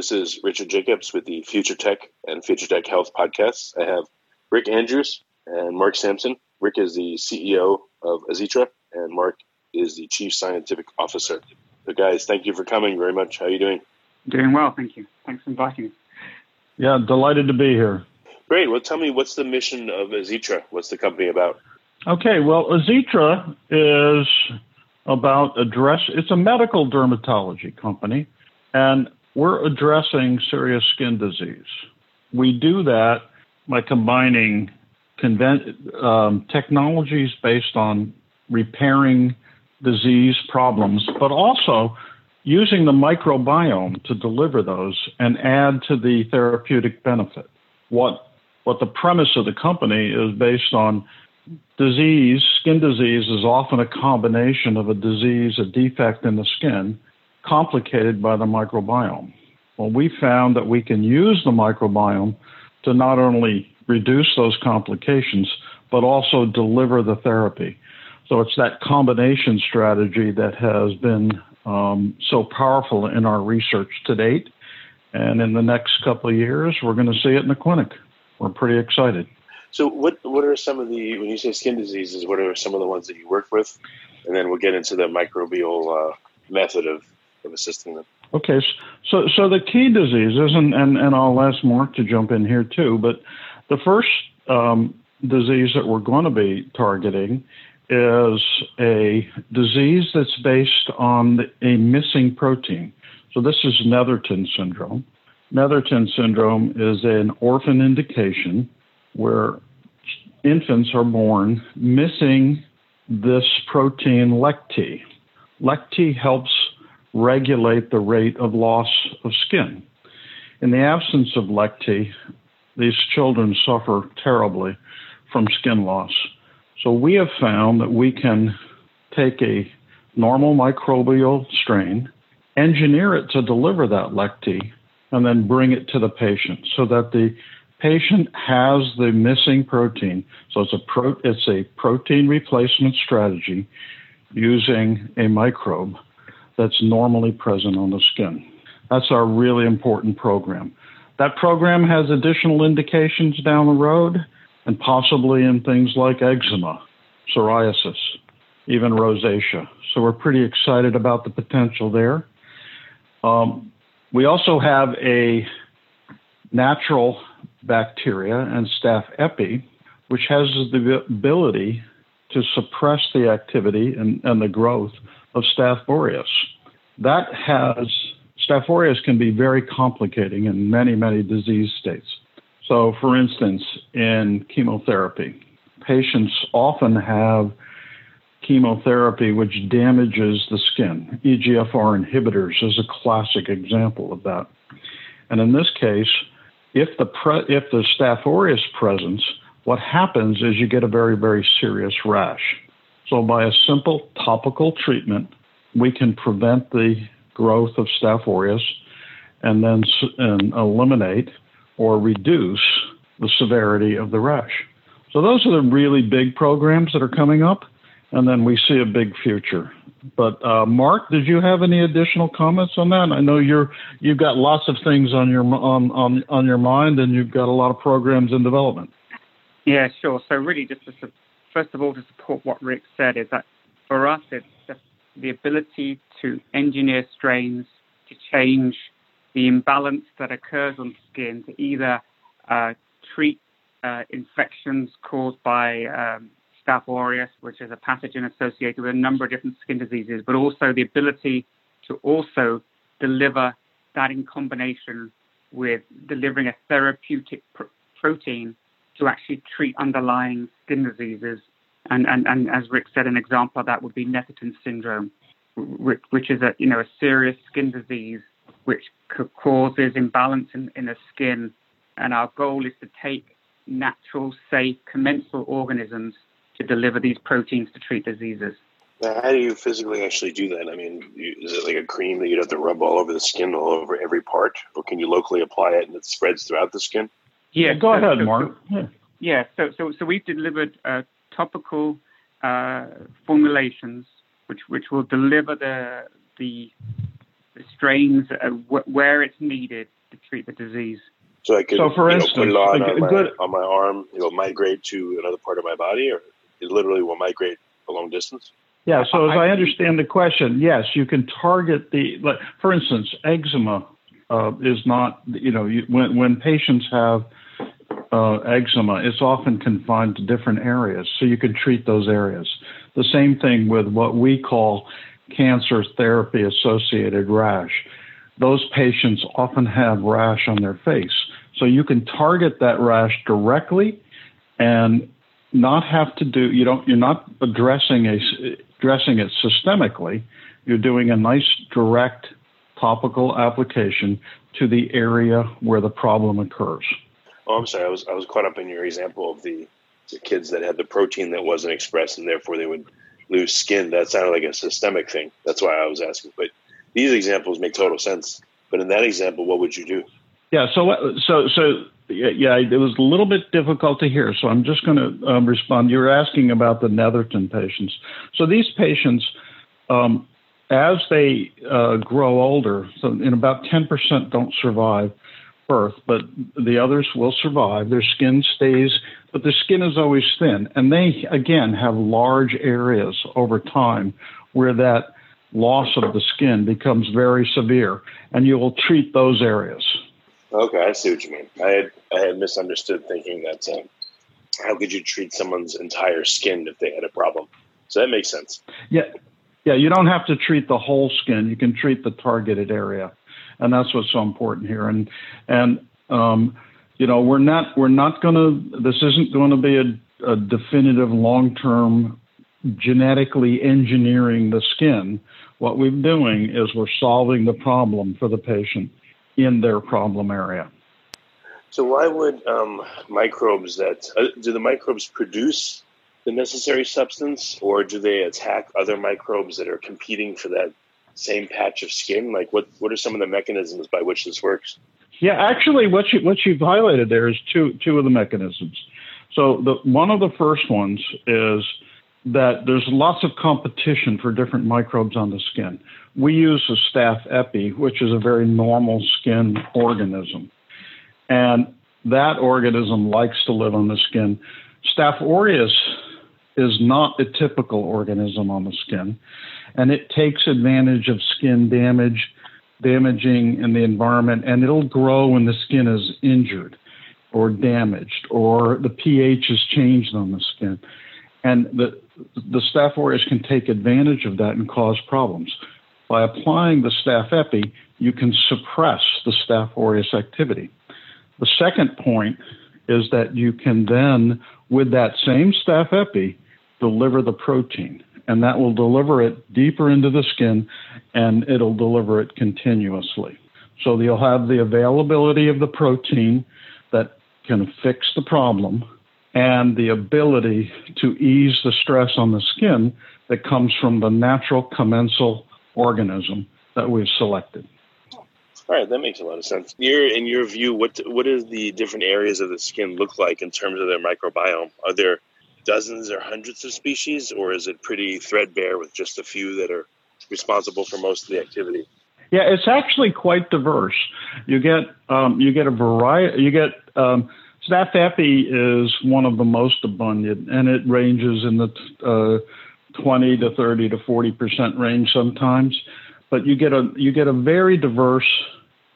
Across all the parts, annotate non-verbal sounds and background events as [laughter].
This is Richard Jacobs with the Future Tech and Future Tech Health podcasts. I have Rick Andrews and Mark Sampson. Rick is the CEO of Azitra, and Mark is the Chief Scientific Officer. So, guys, thank you for coming very much. How are you doing? Doing well, thank you. Thanks for inviting me. Yeah, delighted to be here. Great. Well, tell me, what's the mission of Azitra? What's the company about? Okay, well, Azitra is about address. It's a medical dermatology company, and we're addressing serious skin disease. We do that by combining um, technologies based on repairing disease problems, but also using the microbiome to deliver those and add to the therapeutic benefit. What what the premise of the company is based on disease, skin disease is often a combination of a disease, a defect in the skin, complicated by the microbiome. Well, we found that we can use the microbiome to not only reduce those complications, but also deliver the therapy. So it's that combination strategy that has been um, so powerful in our research to date. And in the next couple of years, we're going to see it in the clinic. We're pretty excited. So, what what are some of the when you say skin diseases? What are some of the ones that you work with? And then we'll get into the microbial uh, method of of assisting them. Okay, so so the key diseases, and, and, and I'll ask Mark to jump in here too, but the first um, disease that we're going to be targeting is a disease that's based on a missing protein. So this is Netherton syndrome. Netherton syndrome is an orphan indication where infants are born missing this protein LECT. LECT helps regulate the rate of loss of skin. In the absence of LECT, these children suffer terribly from skin loss. So we have found that we can take a normal microbial strain, engineer it to deliver that LECT, and then bring it to the patient so that the patient has the missing protein. So it's a pro- it's a protein replacement strategy using a microbe that's normally present on the skin. That's our really important program. That program has additional indications down the road and possibly in things like eczema, psoriasis, even rosacea. So we're pretty excited about the potential there. Um, we also have a natural bacteria and staph epi, which has the ability to suppress the activity and, and the growth of Staph aureus. That has, Staph aureus can be very complicating in many, many disease states. So, for instance, in chemotherapy, patients often have chemotherapy which damages the skin. EGFR inhibitors is a classic example of that. And in this case, if the pre- if the Staph aureus presence, what happens is you get a very very serious rash. So by a simple topical treatment, we can prevent the growth of Staph aureus and then and eliminate or reduce the severity of the rash. So those are the really big programs that are coming up, and then we see a big future. But uh, Mark, did you have any additional comments on that? I know you're you've got lots of things on your on on on your mind, and you've got a lot of programs in development. Yeah, sure. So really, just to, first of all, to support what Rick said, is that for us, it's the, ability to engineer strains to change the imbalance that occurs on skin to either uh, treat uh, infections caused by um, Staph aureus, which is a pathogen associated with a number of different skin diseases, but also the ability to also deliver that in combination with delivering a therapeutic pr- protein to actually treat underlying skin diseases. And, and, and as Rick said, an example of that would be Netherton syndrome, which, which is a you know a serious skin disease which causes imbalance in, in the skin. And our goal is to take natural, safe, commensal organisms to deliver these proteins to treat diseases. Now, how do you physically actually do that? I mean, is it like a cream that you'd have to rub all over the skin, all over every part, or can you locally apply it and it spreads throughout the skin? Yeah, go so, ahead, so, Mark. So, yeah. so so so we've delivered uh, topical uh, formulations which which will deliver the the, the strains uh, where it's needed to treat the disease. So I could, so for instance, know, put it on, on, my, good, on my arm, it will migrate to another part of my body, or it literally will migrate a long distance. Yeah. So as I, I understand the question, yes, you can target the. Like, for instance, eczema uh, is not. You know, you, when when patients have uh, eczema, it's often confined to different areas, so you can treat those areas. The same thing with what we call cancer therapy associated rash. Those patients often have rash on their face. So you can target that rash directly and not have to do you don't you're not addressing a addressing it systemically. You're doing a nice direct topical application to the area where the problem occurs. Oh, I'm sorry. I was I was caught up in your example of the, the kids that had the protein that wasn't expressed and therefore they would lose skin. That sounded like a systemic thing. That's why I was asking. But these examples make total sense. But in that example, what would you do? Yeah. So so so yeah, it was a little bit difficult to hear. So I'm just going to um, respond. You're asking about the Netherton patients. So these patients. Um, as they uh, grow older, so in about 10% don't survive birth, but the others will survive. Their skin stays, but their skin is always thin. And they, again, have large areas over time where that loss of the skin becomes very severe, and you will treat those areas. Okay, I see what you mean. I had, I had misunderstood thinking that um, how could you treat someone's entire skin if they had a problem? So that makes sense. Yeah. Yeah, you don't have to treat the whole skin. You can treat the targeted area and that's what's so important here. And and um, you know we're not we're not going to this isn't going to be a, a definitive long term genetically engineering the skin. What we're doing is we're solving the problem for the patient in their problem area. So why would um, microbes that uh, do the microbes produce the necessary substance, or do they attack other microbes that are competing for that same patch of skin? Like, what what are some of the mechanisms by which this works? Yeah, actually, what you what you've highlighted there is two two of the mechanisms. So the one of the first ones is that there's lots of competition for different microbes on the skin. We use a staph epi, which is a very normal skin organism, and that organism likes to live on the skin. Staph aureus is not a typical organism on the skin and it takes advantage of skin damage, damaging in the environment, and it'll grow when the skin is injured or damaged or the pH is changed on the skin. And the, the staph aureus can take advantage of that and cause problems. By applying the staph epi, you can suppress the staph aureus activity. The second point is that you can then, with that same staph epi, deliver the protein and that will deliver it deeper into the skin and it'll deliver it continuously. So you'll have the availability of the protein that can fix the problem and the ability to ease the stress on the skin that comes from the natural commensal organism that we've selected. All right, that makes a lot of sense. Your, in your view, what what does the different areas of the skin look like in terms of their microbiome? Are there dozens or hundreds of species, or is it pretty threadbare with just a few that are responsible for most of the activity? Yeah, it's actually quite diverse. You get um, you get a variety. You get um, Staph epi is one of the most abundant, and it ranges in the uh, 20 to 30 to 40 percent range sometimes. But you get a you get a very diverse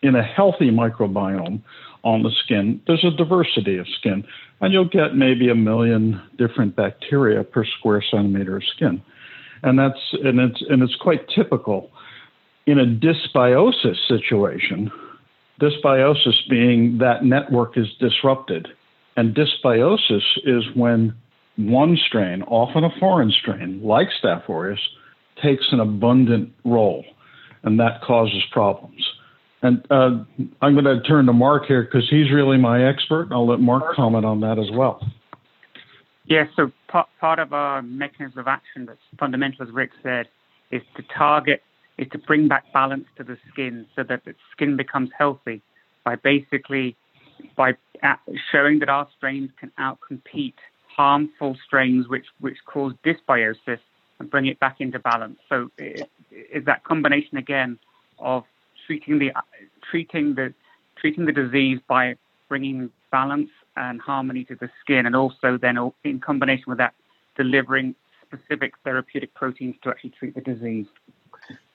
in a healthy microbiome on the skin. There's a diversity of skin, and you'll get maybe a million different bacteria per square centimeter of skin, and that's and it's and it's quite typical in a dysbiosis situation, dysbiosis being that network is disrupted. And dysbiosis is when one strain, often a foreign strain like Staph aureus, takes an abundant role, and that causes problems. And uh, I'm going to turn to Mark here because he's really my expert. I'll let Mark comment on that as well. Yeah, so part, part of our mechanism of action that's fundamental, as Rick said, is to target is to bring back balance to the skin so that the skin becomes healthy by basically by showing that our strains can outcompete harmful strains which which cause dysbiosis and bring it back into balance. So it is that combination again of treating the treating the treating the disease by bringing balance and harmony to the skin, and also then in combination with that delivering specific therapeutic proteins to actually treat the disease.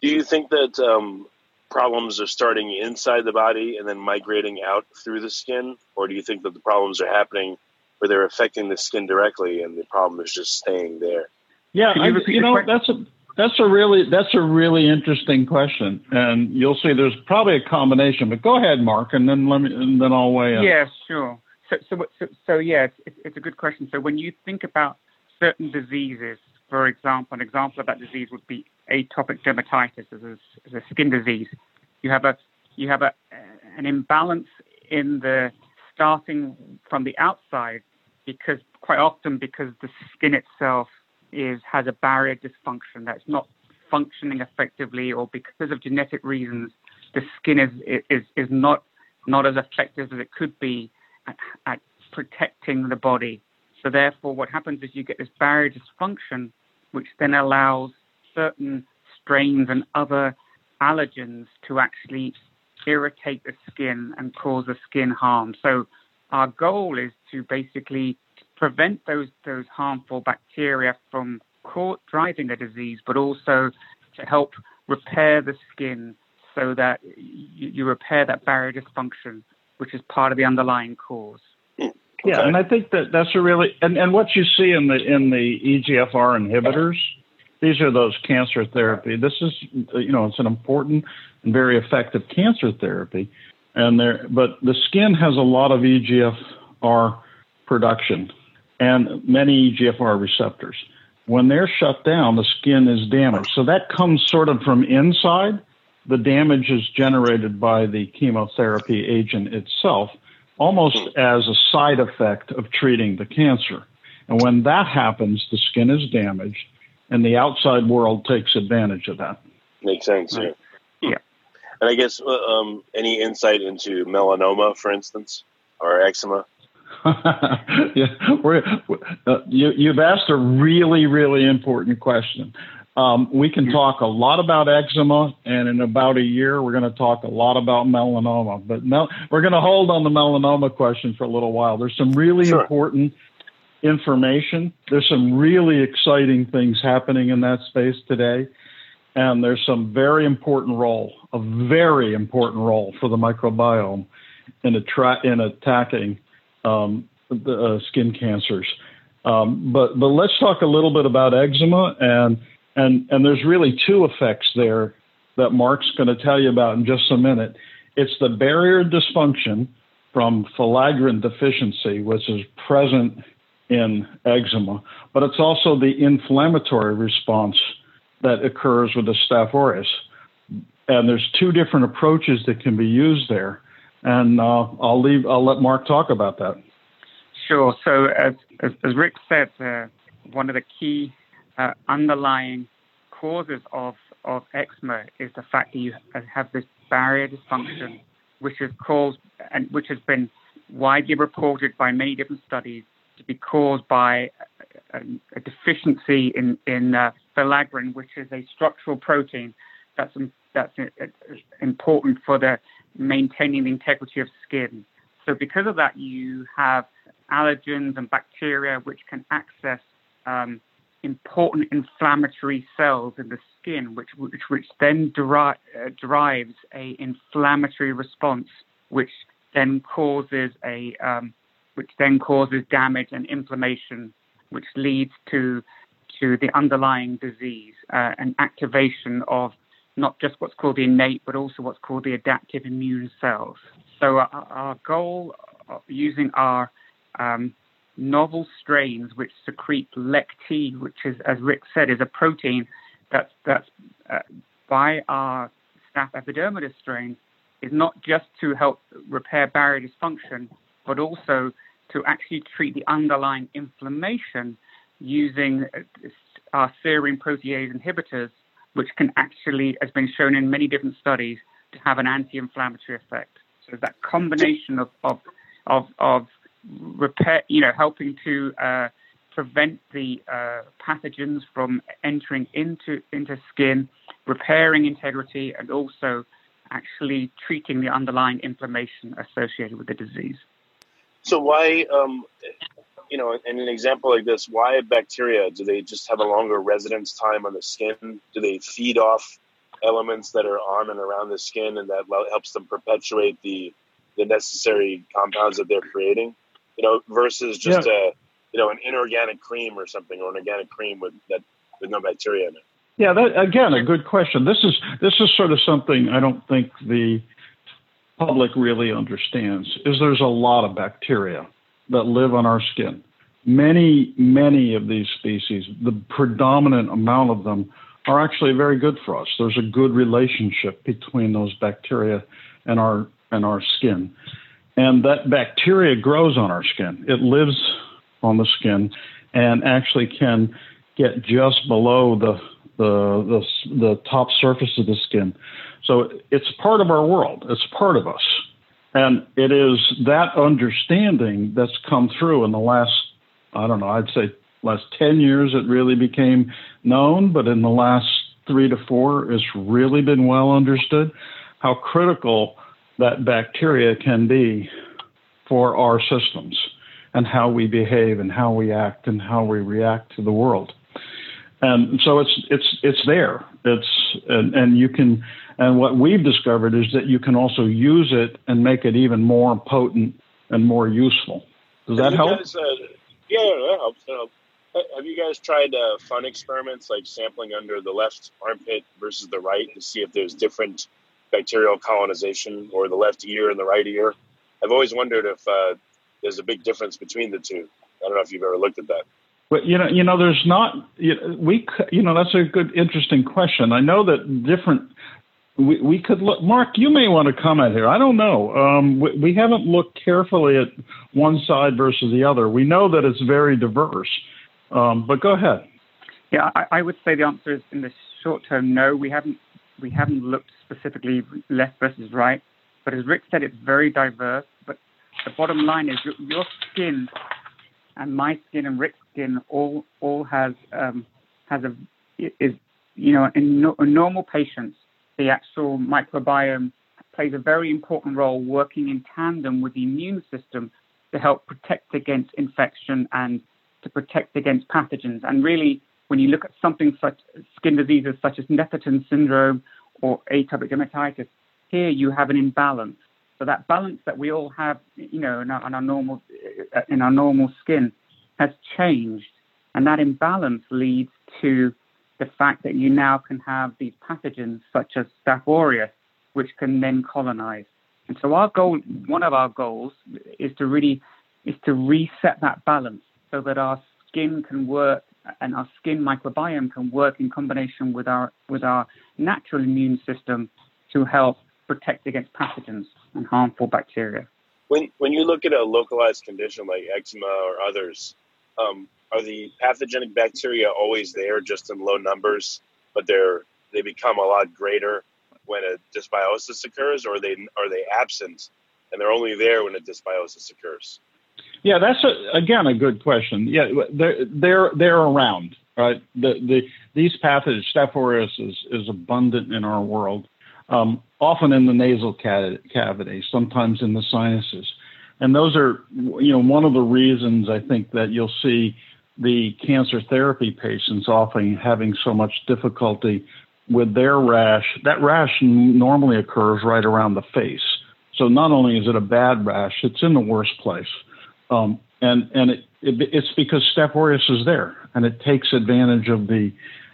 Do you think that um, problems are starting inside the body and then migrating out through the skin, or do you think that the problems are happening where they're affecting the skin directly and the problem is just staying there? Yeah, I, you know that's a that's a really that's a really interesting question, and you'll see there's probably a combination. But go ahead, Mark, and then let me and then I'll weigh in. Yeah, sure. So so so, so yeah, it's, it's a good question. So when you think about certain diseases, for example, an example of that disease would be atopic dermatitis as a, as a skin disease. You have a you have a an imbalance in the starting from the outside because quite often because the skin itself is has a barrier dysfunction that's not functioning effectively or because of genetic reasons the skin is is is not not as effective as it could be at, at protecting the body so therefore what happens is you get this barrier dysfunction which then allows certain strains and other allergens to actually irritate the skin and cause the skin harm. So our goal is to basically prevent those those harmful bacteria from caught, driving the disease, but also to help repair the skin so that you, you repair that barrier dysfunction, which is part of the underlying cause. Yeah, and I think that that's a really and, and what you see in the in the EGFR inhibitors, these are those cancer therapy. This is you know it's an important and very effective cancer therapy, and there but the skin has a lot of EGFR production and many EGFR receptors. When they're shut down, the skin is damaged. So that comes sort of from inside. The damage is generated by the chemotherapy agent itself almost as a side effect of treating the cancer. And when that happens, the skin is damaged, and the outside world takes advantage of that. Makes sense. Right. Yeah. yeah. And I guess uh, um, any insight into melanoma, for instance, or eczema? [laughs] yeah, uh, you, you've asked a really, really important question. Um, we can talk a lot about eczema, and in about a year, we're going to talk a lot about melanoma. But mel- we're going to hold on the melanoma question for a little while. There's some really sure. important information. There's some really exciting things happening in that space today, and there's some very important role, a very important role for the microbiome in, attra- in attacking um, the uh, skin cancers. Um, but but let's talk a little bit about eczema and and, and there's really two effects there that Mark's going to tell you about in just a minute. It's the barrier dysfunction from filaggrin deficiency, which is present in eczema, but it's also the inflammatory response that occurs with the Staph aureus. And there's two different approaches that can be used there. And uh, I'll leave. I'll let Mark talk about that. Sure. So as as, as Rick said, one of the key uh, underlying causes of, of eczema is the fact that you have this barrier dysfunction, which has caused and which has been widely reported by many different studies to be caused by a, a deficiency in in uh, filaggrin, which is a structural protein that's that's important for the maintaining the integrity of skin. So because of that, you have allergens and bacteria which can access um, important inflammatory cells in the skin, which which, which then uh, derives a inflammatory response, which then causes a um, which then causes damage and inflammation, which leads to to the underlying disease uh, and activation of not just what's called the innate, but also what's called the adaptive immune cells. So our, our goal using our um, novel strains which secrete lectin, which is, as Rick said, is a protein that's that's uh, by our staph epidermidis strain, is not just to help repair barrier dysfunction, but also to actually treat the underlying inflammation using uh, our serine protease inhibitors, which can actually, has been shown in many different studies, to have an anti-inflammatory effect. So that combination of of of, of repair, you know, helping to uh, prevent the uh, pathogens from entering into into skin, repairing integrity, and also actually treating the underlying inflammation associated with the disease. So why, um, you know, in an example like this, why bacteria? Do they just have a longer residence time on the skin? Do they feed off elements that are on and around the skin, and that helps them perpetuate the the necessary compounds that they're creating? You know, versus just yeah. a you know an inorganic cream or something, or an organic cream with that with no bacteria in it. Yeah, that, again, a good question. This is this is sort of something I don't think the public really understands. Is there's a lot of bacteria that live on our skin. Many, many of these species, the predominant amount of them, are actually very good for us. There's a good relationship between those bacteria and our and our skin, and that bacteria grows on our skin. It lives on the skin, and actually can get just below the the, the, the top surface of the skin. So it's part of our world. It's part of us. And it is that understanding that's come through in the last, I don't know, I'd say last 10 years it really became known, but in the last three to four it's really been well understood how critical that bacteria can be for our systems and how we behave and how we act and how we react to the world and so it's it's it's there. It's and, and you can and what we've discovered is that you can also use it and make it even more potent and more useful. Does that help? Guys, uh, yeah, that helps. That helps. Have you guys tried uh, fun experiments like sampling under the left armpit versus the right to see if there's different bacterial colonization or the left ear and the right ear? I've always wondered if uh, there's a big difference between the two. I don't know if you've ever looked at that. But you know, you know, there's not. You know, we, you know, that's a good, interesting question. I know that different. We, we could look. Mark, you may want to comment here. I don't know. Um, we, we haven't looked carefully at one side versus the other. We know that it's very diverse. Um, but go ahead. Yeah, I, I would say the answer is in the short term, no. We haven't we haven't looked specifically left versus right. But as Rick said, it's very diverse. But the bottom line is your, your skin and my skin and Rick's skin all all has um, has a is you know in, no, in normal patients the actual microbiome plays a very important role working in tandem with the immune system to help protect against infection and to protect against pathogens. And really, when you look at something such skin diseases such as Netherton syndrome or atopic dermatitis, here you have an imbalance. So that balance that we all have, you know, in our, in our normal in our normal skin has changed, and that imbalance leads to the fact that you now can have these pathogens such as Staph aureus, which can then colonize. And so our goal, one of our goals, is to really is to reset that balance so that our skin can work and our skin microbiome can work in combination with our with our natural immune system to help protect against pathogens and harmful bacteria. When when you look at a localized condition like eczema or others, um, are the pathogenic bacteria always there, just in low numbers, but they're they become a lot greater when a dysbiosis occurs, or they are they absent and they're only there when a dysbiosis occurs? Yeah, that's a, again a good question. Yeah, they're they're they're around, right? The the these pathogens, Staph aureus is, is abundant in our world, um, often in the nasal cavity, sometimes in the sinuses, and those are you know one of the reasons I think that you'll see the cancer therapy patients often having so much difficulty with their rash. That rash normally occurs right around the face. So not only is it a bad rash, it's in the worst place. Um, and and it, it, it's because Staph aureus is there, and it takes advantage of the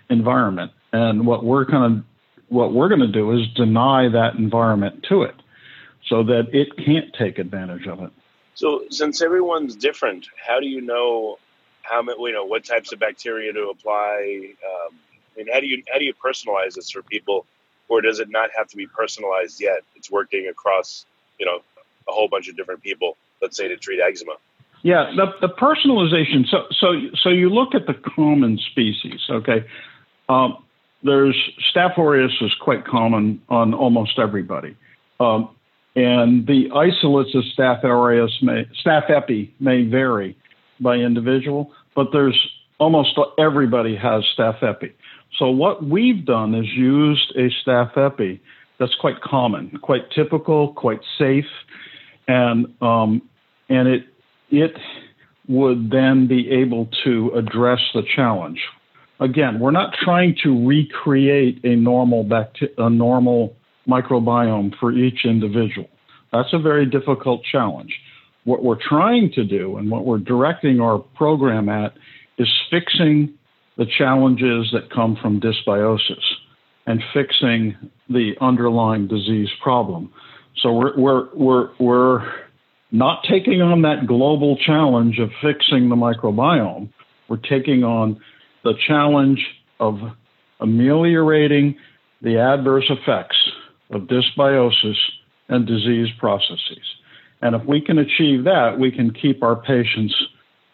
environment. And what we're going to what we're going to do is deny that environment to it, so that it can't take advantage of it. So, since everyone's different, how do you know how many, you know what types of bacteria to apply? Um, and how do you how do you personalize this for people, or does it not have to be personalized yet? It's working across you know a whole bunch of different people. Let's say to treat eczema. Yeah, the, the personalization. So, so, so you look at the common species. Okay, um, there's Staph aureus is quite common on almost everybody, um, and the isolates of Staph aureus may Staph epi may vary by individual, but there's almost everybody has Staph epi. So what we've done is used a Staph epi that's quite common, quite typical, quite safe, and um, and it it would then be able to address the challenge. Again, we're not trying to recreate a normal a normal microbiome for each individual. That's a very difficult challenge. What we're trying to do and what we're directing our program at is fixing the challenges that come from dysbiosis and fixing the underlying disease problem. So we're, we're, we're, we're not taking on that global challenge of fixing the microbiome. We're taking on the challenge of ameliorating the adverse effects of dysbiosis and disease processes. And if we can achieve that, we can keep our patients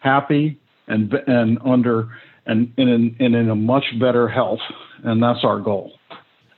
happy and, and under and, in, and in a much better health. And that's our goal.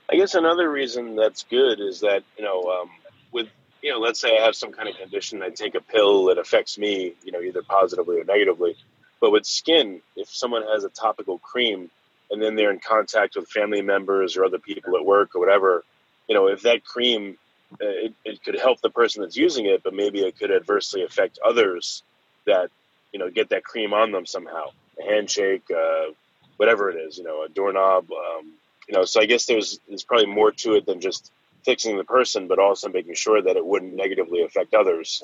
I guess another reason that's good is that, you know, um, with you know, let's say I have some kind of condition, I take a pill that affects me, you know, either positively or negatively. But with skin, if someone has a topical cream and then they're in contact with family members or other people at work or whatever, you know, if that cream, it, it could help the person that's using it, but maybe it could adversely affect others that, you know, get that cream on them somehow. A handshake, uh, whatever it is, you know, a doorknob. Um, you know, so I guess there's there's probably more to it than just fixing the person, but also making sure that it wouldn't negatively affect others.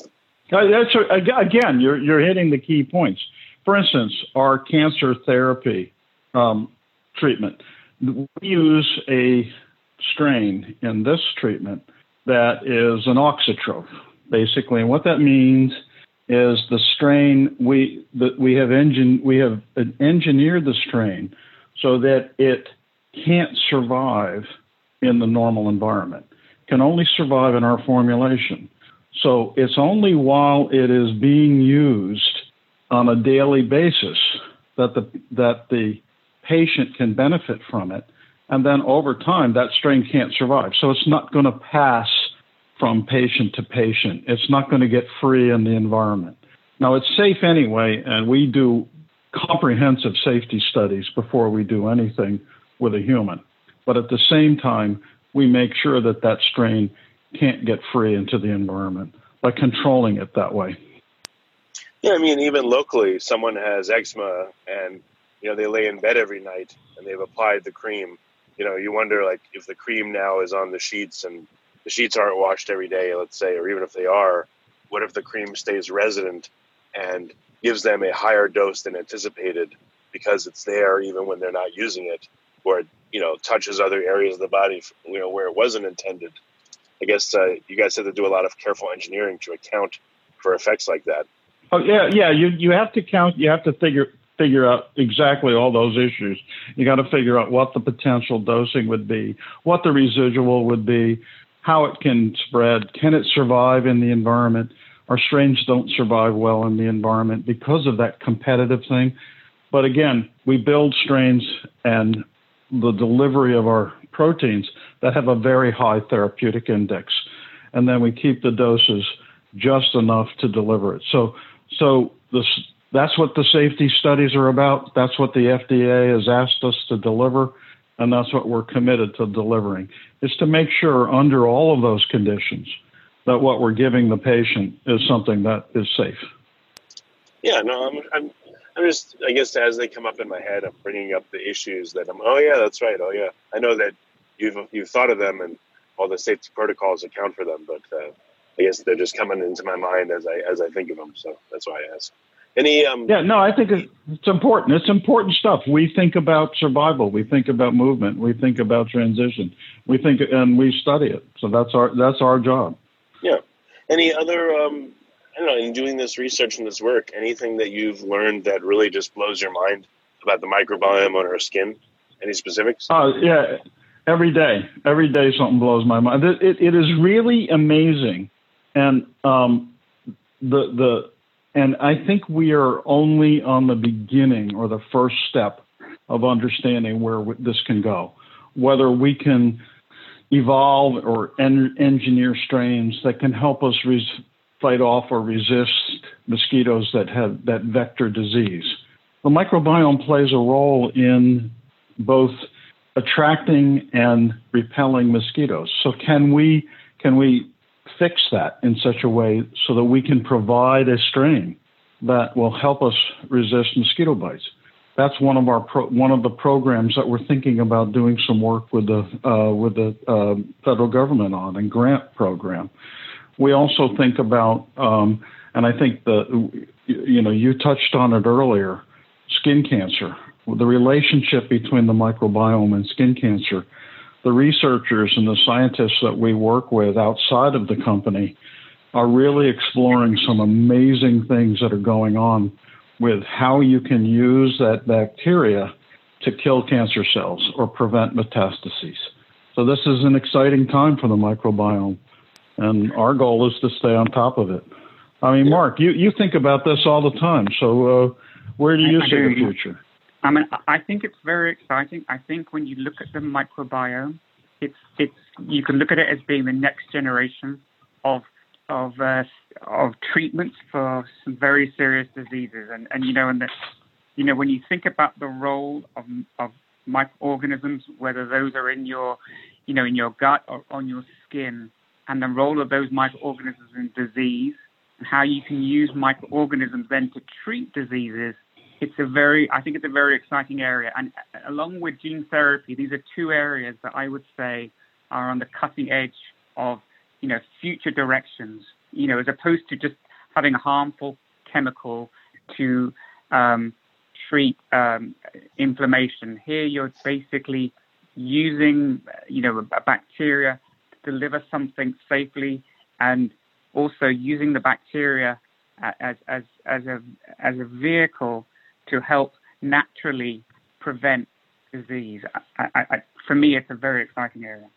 Uh, that's again, you're you're hitting the key points. For instance, our cancer therapy um, treatment, we use a strain in this treatment that is an auxotroph, basically, and what that means is the strain we that we have engine we have engineered the strain so that it can't survive in the normal environment can only survive in our formulation. So it's only while it is being used on a daily basis that the that the patient can benefit from it. And then over time, that strain can't survive. So it's not going to pass from patient to patient. It's not going to get free in the environment. Now, it's safe anyway, and we do comprehensive safety studies before we do anything with a human. But at the same time, we make sure that that strain can't get free into the environment by controlling it that way. Yeah, I mean, even locally, someone has eczema and you know they lay in bed every night and they've applied the cream. You know, you wonder like if the cream now is on the sheets and the sheets aren't washed every day, let's say, or even if they are, what if the cream stays resident and gives them a higher dose than anticipated because it's there even when they're not using it, or it you know touches other areas of the body you know where it wasn't intended? I guess uh, you guys have to do a lot of careful engineering to account for effects like that. Oh yeah yeah you you have to count you have to figure figure out exactly all those issues. You got to figure out what the potential dosing would be what the residual would be how it can spread. Can it survive in the environment? Our strains don't survive well in the environment because of that competitive thing. But again we build strains and the delivery of our proteins that have a very high therapeutic index, and then we keep the doses just enough to deliver it. So, so this, that's what the safety studies are about. That's what the FDA has asked us to deliver, and that's what we're committed to delivering. Is to make sure under all of those conditions that what we're giving the patient is something that is safe. Yeah, no, I'm, I'm, I'm just, I guess as they come up in my head, I'm bringing up the issues that I'm, oh yeah, that's right. Oh yeah. I know that you've, you've thought of them and all the safety protocols account for them, but uh, I guess they're just coming into my mind as I, as I think of them. So that's why I ask. Any, um, yeah, no, I think it's important. It's important stuff. We think about survival. We think about movement. We think about transition. We think, and we study it. So that's our, that's our job. Yeah. Any other, um, I don't know, in doing this research and this work, anything that you've learned that really just blows your mind about the microbiome on our skin? Any specifics? Oh, uh, yeah. Every day, every day something blows my mind. It, it, it is really amazing. And um, the, the, and I think we are only on the beginning or the first step of understanding where this can go. Whether we can evolve or en- engineer strains that can help us res- fight off or resist mosquitoes that have that vector disease. The microbiome plays a role in both attracting and repelling mosquitoes. So can we can we fix that in such a way so that we can provide a strain that will help us resist mosquito bites? That's one of our pro, one of the programs that we're thinking about doing some work with the uh, with the uh, federal government on and grant program we also think about, um, and I think the, you know, you touched on it earlier, skin cancer, the relationship between the microbiome and skin cancer. The researchers and the scientists that we work with outside of the company are really exploring some amazing things that are going on with how you can use that bacteria to kill cancer cells or prevent metastases. So this is an exciting time for the microbiome and our goal is to stay on top of it. I mean, Mark, you, you think about this all the time. So, uh, where do you I, see do. the future? I mean, I think it's very exciting. I think when you look at the microbiome, it's it's you can look at it as being the next generation of of uh, of treatments for some very serious diseases. And and you know, and you know, when you think about the role of of microorganisms, whether those are in your you know in your gut or on your skin, and the role of those microorganisms in disease and how you can use microorganisms then to treat diseases, it's a very, I think it's a very exciting area. And along with gene therapy, these are two areas that I would say are on the cutting edge of, you know, future directions, you know, as opposed to just having a harmful chemical to um, treat um, inflammation. Here you're basically using, you know, a bacteria to deliver something safely and also using the bacteria as, as, as, a, as a vehicle to help naturally prevent disease. I, I, for me, it's a very exciting area.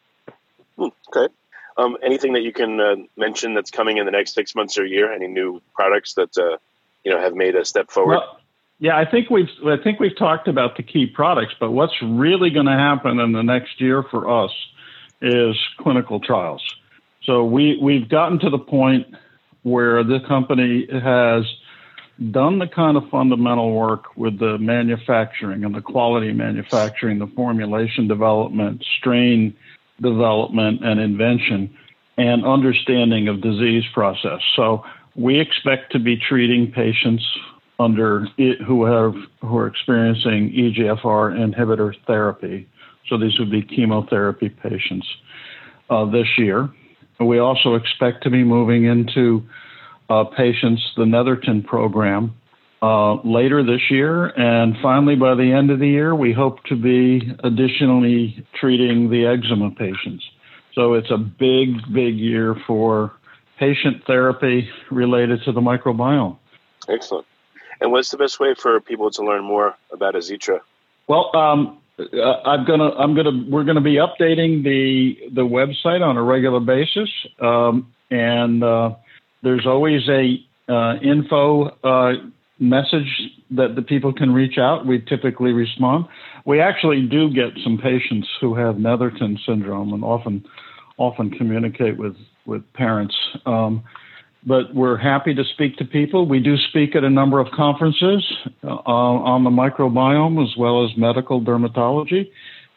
Hmm, okay. Um, anything that you can uh, mention that's coming in the next six months or year? Any new products that uh, you know have made a step forward? Well, yeah, I think we've I think we've talked about the key products, but what's really going to happen in the next year for us is clinical trials. So we, we've gotten to the point where the company has done the kind of fundamental work with the manufacturing and the quality manufacturing, the formulation development, strain development and invention, and understanding of disease process. So we expect to be treating patients under who have who are experiencing EGFR inhibitor therapy so these would be chemotherapy patients uh, this year. We also expect to be moving into uh, patients, the Netherton program, uh, later this year. And finally, by the end of the year, we hope to be additionally treating the eczema patients. So it's a big, big year for patient therapy related to the microbiome. Excellent. And what's the best way for people to learn more about Azitra? Well, um, uh, I'm gonna I'm gonna we're gonna be updating the the website on a regular basis, um, and uh, there's always a uh, info uh, message that the people can reach out, we typically respond. We actually do get some patients who have Netherton syndrome and often often communicate with with parents. Um, but we're happy to speak to people. We do speak at a number of conferences uh, on the microbiome as well as medical dermatology,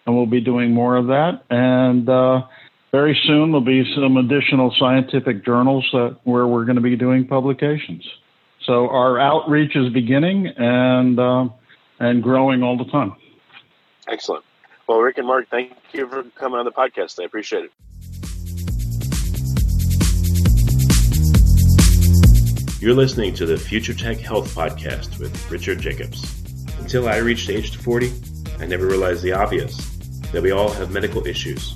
and we'll be doing more of that. And uh, very soon there'll be some additional scientific journals that, where we're going to be doing publications. So our outreach is beginning and uh, and growing all the time. Excellent. Well, Rick and Mark, thank you for coming on the podcast. I appreciate it. You're listening to the Future Tech Health Podcast with Richard Jacobs. Until I reached age 40, I never realized the obvious that we all have medical issues,